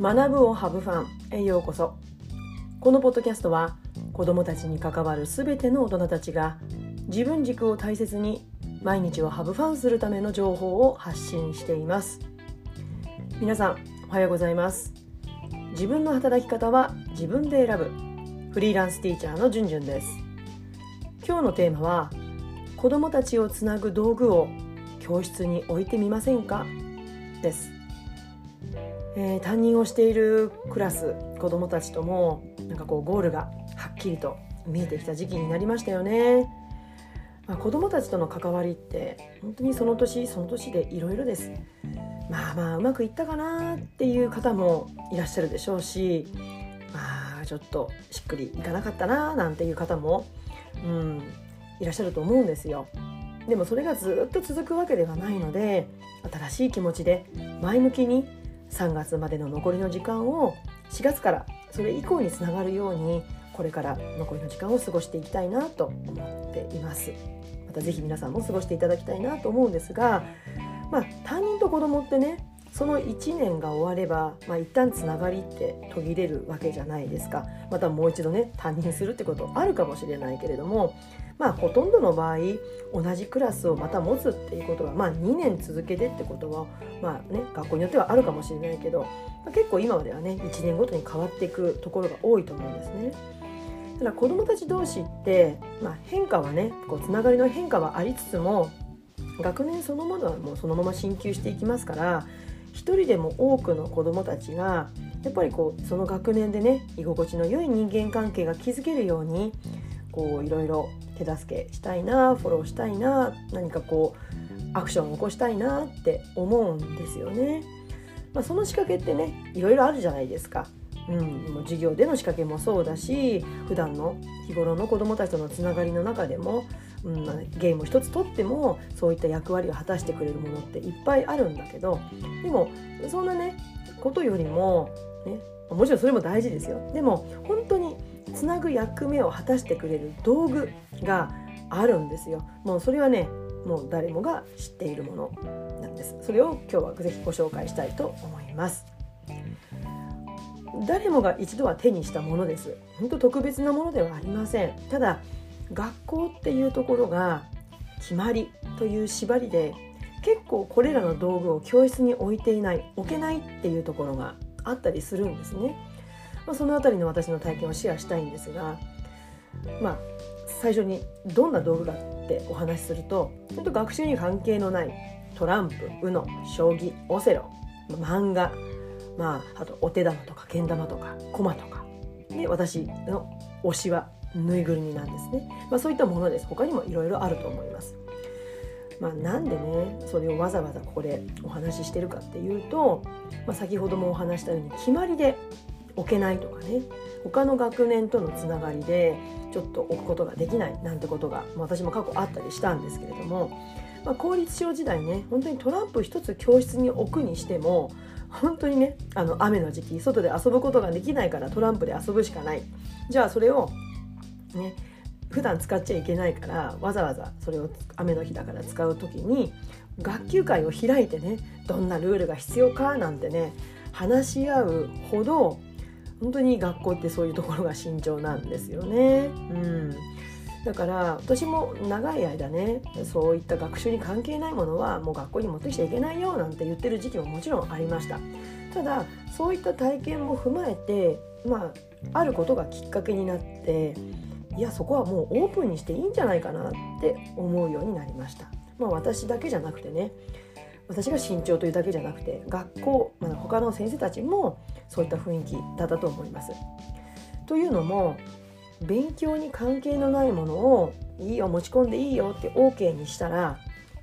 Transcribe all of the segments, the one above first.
学ぶをハブファンへようこそ。このポッドキャストは子どもたちに関わるすべての大人たちが自分軸を大切に毎日をハブファンするための情報を発信しています。皆さんおはようございます。自分の働き方は自分で選ぶ。フリーランスティーチャーのじゅんじゅんです。今日のテーマは子どもたちをつなぐ道具を教室に置いてみませんか？です、えー、担任をしているクラス子どもたちともなんかこうゴールがはっきりと見えてきた時期になりましたよね、まあ、子どもたちとの関わりって本当にその年その年でいろいろですまあまあうまくいったかなっていう方もいらっしゃるでしょうしまあちょっとしっくりいかなかったななんていう方も、うん、いらっしゃると思うんですよ。でもそれがずっと続くわけではないので新しい気持ちで前向きに3月までの残りの時間を4月からそれ以降につながるようにこれから残りの時間を過ごしていきたいなと思っています。また是非皆さんも過ごしていただきたいなと思うんですがまあ担任と子供ってねその1年が終われば、まあ、一旦つながりって途切れるわけじゃないですかまたもう一度ね担任するってことあるかもしれないけれどもまあほとんどの場合同じクラスをまた持つっていうことがまあ2年続けてってことはまあね学校によってはあるかもしれないけど、まあ、結構今まではね1年ごとに変わっていくところが多いと思うんですね。ただ子どもたち同士って、まあ、変化はねつながりの変化はありつつも学年そのものはもうそのまま進級していきますから一人でも多くの子どもたちがやっぱりこうその学年でね居心地の良い人間関係が築けるようにこういろいろ手助けしたいなフォローしたいな何かこうアクションを起こしたいなって思うんですよね。まあ、その仕掛けってねいろいろあるじゃないですか。うん、もう授業での仕掛けもそうだし普段の日頃の子どもたちとのつながりの中でも、うん、ゲームを一つとってもそういった役割を果たしてくれるものっていっぱいあるんだけどでもそんなねことよりも、ね、もちろんそれも大事ですよ。でも本当につなぐ役目を果たしてくれる道具があるんですよ。もうそれはねもう誰もが知っているものなんです。それを今日はぜひご紹介したいと思います。誰もが一度は手にしたものです。本当特別なものではありません。ただ学校っていうところが決まりという縛りで結構これらの道具を教室に置いていない置けないっていうところがあったりするんですね。まあ、その辺りの私の体験をシェアしたいんですが、まあ、最初にどんな道具かってお話しすると本当学習に関係のないトランプ UNO 将棋オセロ漫画、まあ、あとお手玉とかけん玉とか駒とか。で私の推しはぬいぐるみなんですね、まあ、そういったものです。他にもいろいろあると思います。まあ、なんでねそれをわざわざここでお話ししてるかっていうと、まあ、先ほどもお話したように決まりで置けないとかね。他の学年とのつながりでちょっと置くことができないなんてことが、まあ、私も過去あったりしたんですけれども、まあ、公立小時代ね本当にトランプ一つ教室に置くにしても本当にねあの雨の時期外で遊ぶことができないからトランプで遊ぶしかないじゃあそれをね普段使っちゃいけないからわざわざそれを雨の日だから使う時に学級会を開いてねどんなルールが必要かなんてね話し合うほど本当に学校ってそういうところが慎重なんですよね。うんだから私も長い間ねそういった学習に関係ないものはもう学校に持ってきちゃいけないよなんて言ってる時期ももちろんありましたただそういった体験も踏まえてまああることがきっかけになっていやそこはもうオープンにしていいんじゃないかなって思うようになりましたまあ私だけじゃなくてね私が慎重というだけじゃなくて学校、まあ、他の先生たちもそういった雰囲気だったと思います。というのも勉強に関係のないものをいいよ持ち込んでいいよって OK にしたら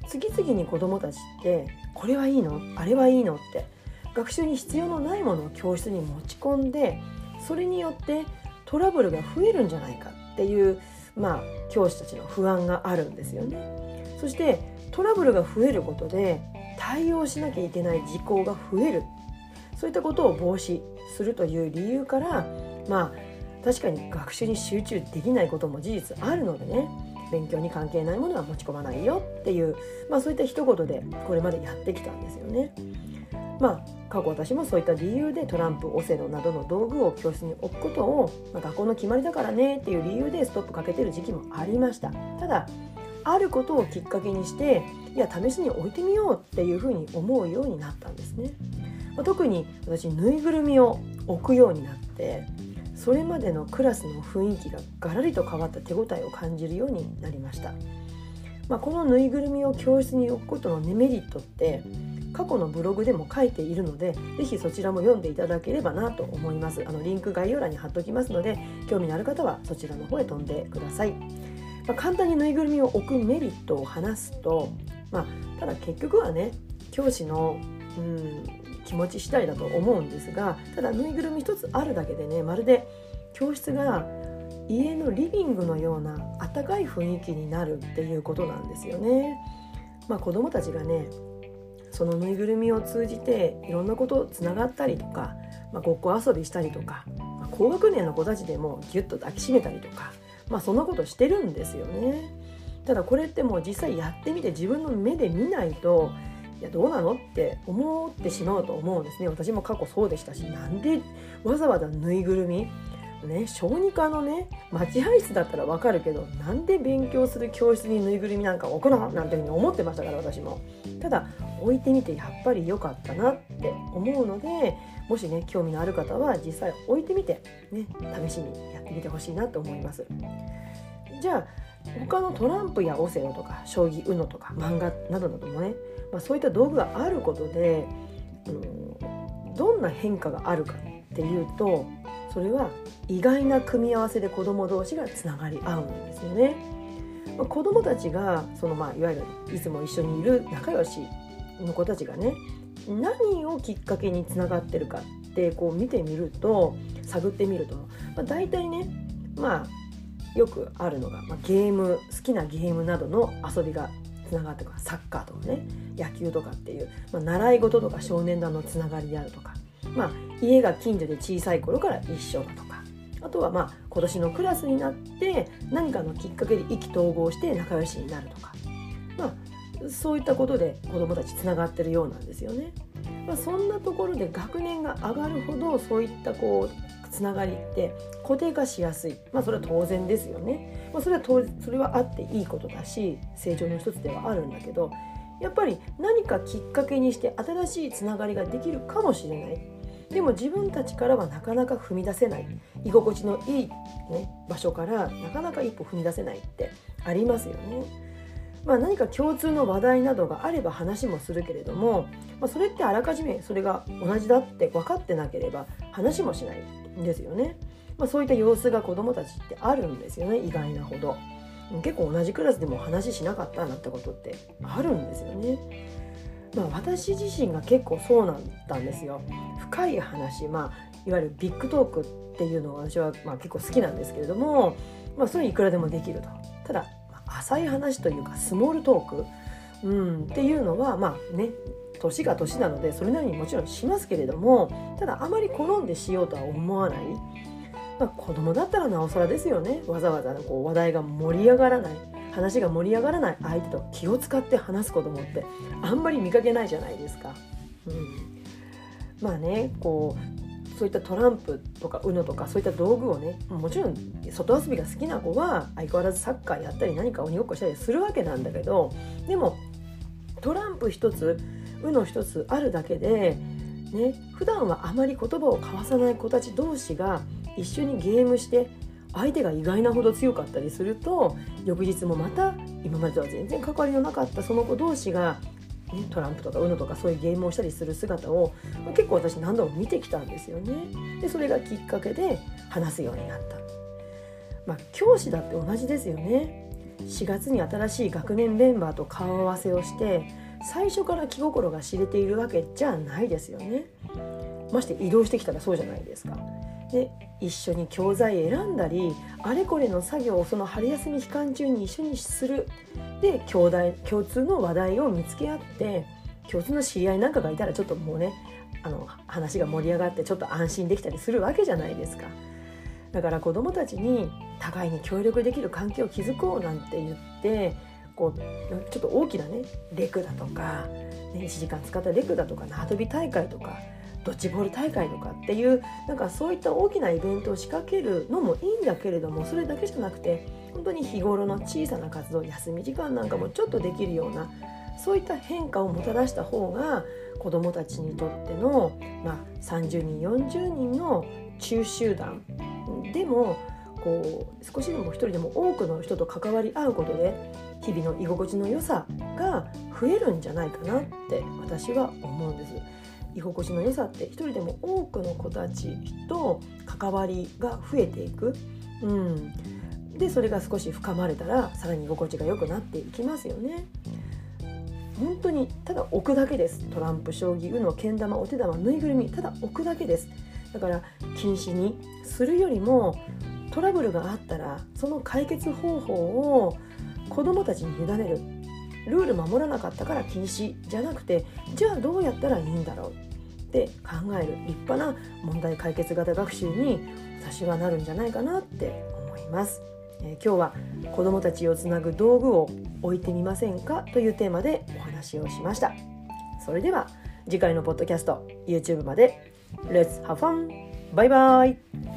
次々に子どもたちってこれはいいの？あれはいいのって学習に必要のないものを教室に持ち込んでそれによってトラブルが増えるんじゃないかっていうまあ教師たちの不安があるんですよね。そしてトラブルが増えることで対応しなきゃいけない事項が増えるそういったことを防止するという理由からまあ確かに学習に集中できないことも事実あるのでね。勉強に関係ないものは持ち込まないよっていう、まあ、そういった一言でこれまでやってきたんですよね。まあ過去私もそういった理由でトランプオセロなどの道具を教室に置くことを、まあ、学校の決まりだからねっていう理由でストップかけてる時期もありました。ただあることをきっかけにしていや試しに置いてみようっていうふうに思うようになったんですね、まあ、特に私ぬいぐるみを置くようになってそれまでのクラスの雰囲気がガラリと変わった手応えを感じるようになりました、まあ、このぬいぐるみを教室に置くことのデメリットって過去のブログでも書いているので是非そちらも読んでいただければなと思います。あのリンク概要欄に貼っておきますので興味のある方はそちらの方へ飛んでください、まあ、簡単にぬいぐるみを置くメリットを話すと、まあ、ただ結局はね教師のうん気持ち次第だと思うんですがただぬいぐるみ一つあるだけでねまるで教室が家のリビングのようなあったかい雰囲気になるっていうことなんですよね。まあ、子どもたちがねそのぬいぐるみを通じていろんなことつながったりとか、まあ、ごっこ遊びしたりとか、まあ、高学年の子たちでもギュッと抱きしめたりとか、まあ、そんなことしてるんですよね。ただこれってもう実際やってみて自分の目で見ないといやどうなの？って思ってしまうと思うんですね。私も過去そうでしたしなんでわざわざぬいぐるみ？ね、小児科のね待合室だったらわかるけどなんで勉強する教室にぬいぐるみなんか置くの？なんていうふうに思ってましたから私も。ただ置いてみてやっぱり良かったなって思うのでもしね興味のある方は実際置いてみてね試しにやってみてほしいなと思います。じゃあ他のトランプやオセロとか将棋 UNO とか漫画などなどもね、まあ、そういった道具があることで、うん、どんな変化があるかっていうとそれは意外な組み合わせで子ども同士がつながり合うんですよね。まあ、子どもたちがその、まあ、いわゆるいつも一緒にいる仲良しの子たちがね何をきっかけにつながってるかってこう見てみると探ってみると、まあ、大体ねまあよくあるのが、まあ、ゲーム好きなゲームなどの遊びがつながってくる。サッカーとかね野球とかっていう、まあ、習い事とか少年団のつながりであるとか。まあ、家が近所で小さい頃から一緒だとか。あとはまあ今年のクラスになって何かのきっかけで意気投合して仲良しになるとか、まあ、そういったことで子どもたちつながってるようなんですよね。まあ、そんなところで学年が上がるほどそういったこうつながりって固定化しやすい、まあ、それは当然ですよね、まあ、それはそれはあっていいことだし成長の一つではあるんだけどやっぱり何かきっかけにして新しいつながりができるかもしれない。でも自分たちからはなかなか踏み出せない。居心地のいい、ね、場所からなかなか一歩踏み出せないってありますよね。まあ、何か共通の話題などがあれば話もするけれども、まあ、それってあらかじめそれが同じだって分かってなければ話もしない。ですよね。まあ、そういった様子が子どもたちってあるんですよね意外なほど。結構同じクラスでも話しなかったなんてことってあるんですよね。まあ、私自身が結構そうなんだんですよ。深い話、まあ、いわゆるビッグトークっていうのを私はまあ結構好きなんですけれども、まあ、それいくらでもできると。ただ浅い話というかスモールトーク、うん、っていうのはまあね年が年なのでそれなりにもちろんしますけれどもただあまり好んでしようとは思わない、まあ、子供だったらなおさらですよね。わざわざこう話題が盛り上がらない。話が盛り上がらない。相手と気を使って話す子供ってあんまり見かけないじゃないですか。うん、まあねこうそういったトランプとか UNO とかそういった道具をねもちろん外遊びが好きな子は相変わらずサッカーやったり何か鬼ごっこしたりするわけなんだけどでもトランプ一つ UNO 一つあるだけでね普段はあまり言葉を交わさない子たち同士が一緒にゲームして相手が意外なほど強かったりすると翌日もまた今までとは全然関わりのなかったその子同士が、ね、トランプとか UNO とかそういうゲームをしたりする姿を、まあ、結構私何度も見てきたんですよね。でそれがきっかけで話すようになった。まあ、教師だって同じですよね。4月に新しい学年メンバーと顔合わせをして最初から気心が知れているわけじゃないですよね。まして移動してきたらそうじゃないですか。で一緒に教材選んだりあれこれの作業をその春休み期間中に一緒にするで兄弟共通の話題を見つけ合って共通の知り合いなんかがいたらちょっともうねあの話が盛り上がってちょっと安心できたりするわけじゃないですか。だから子どもたちに互いに協力できる関係を築こうなんて言ってこうちょっと大きなねレクだとか、ね、1時間使ったレクだとか縄跳び大会とかドッジボール大会とかっていうなんかそういった大きなイベントを仕掛けるのもいいんだけれどもそれだけじゃなくて本当に日頃の小さな活動休み時間なんかもちょっとできるようなそういった変化をもたらした方が子どもたちにとっての、まあ、30人40人の中集団でもこう少しでも一人でも多くの人と関わり合うことで日々の居心地の良さが増えるんじゃないかなって私は思うんです。居心地の良さって一人でも多くの子たちと関わりが増えていく、うん、でそれが少し深まれたらさらに居心地が良くなっていきますよね。本当にただ置くだけですトランプ将棋 UNO けん玉お手玉ぬいぐるみただ置くだけですだから禁止にするよりもトラブルがあったらその解決方法を子どもたちに委ねるルール守らなかったから禁止じゃなくてじゃあどうやったらいいんだろうって考える立派な問題解決型学習に私はなるんじゃないかなって思います。えー、今日は子どもたちをつなぐ道具を置いてみませんかというテーマでお話をしましたそれでは次回のポッドキャスト YouTube まで Let's have fun! バイバイ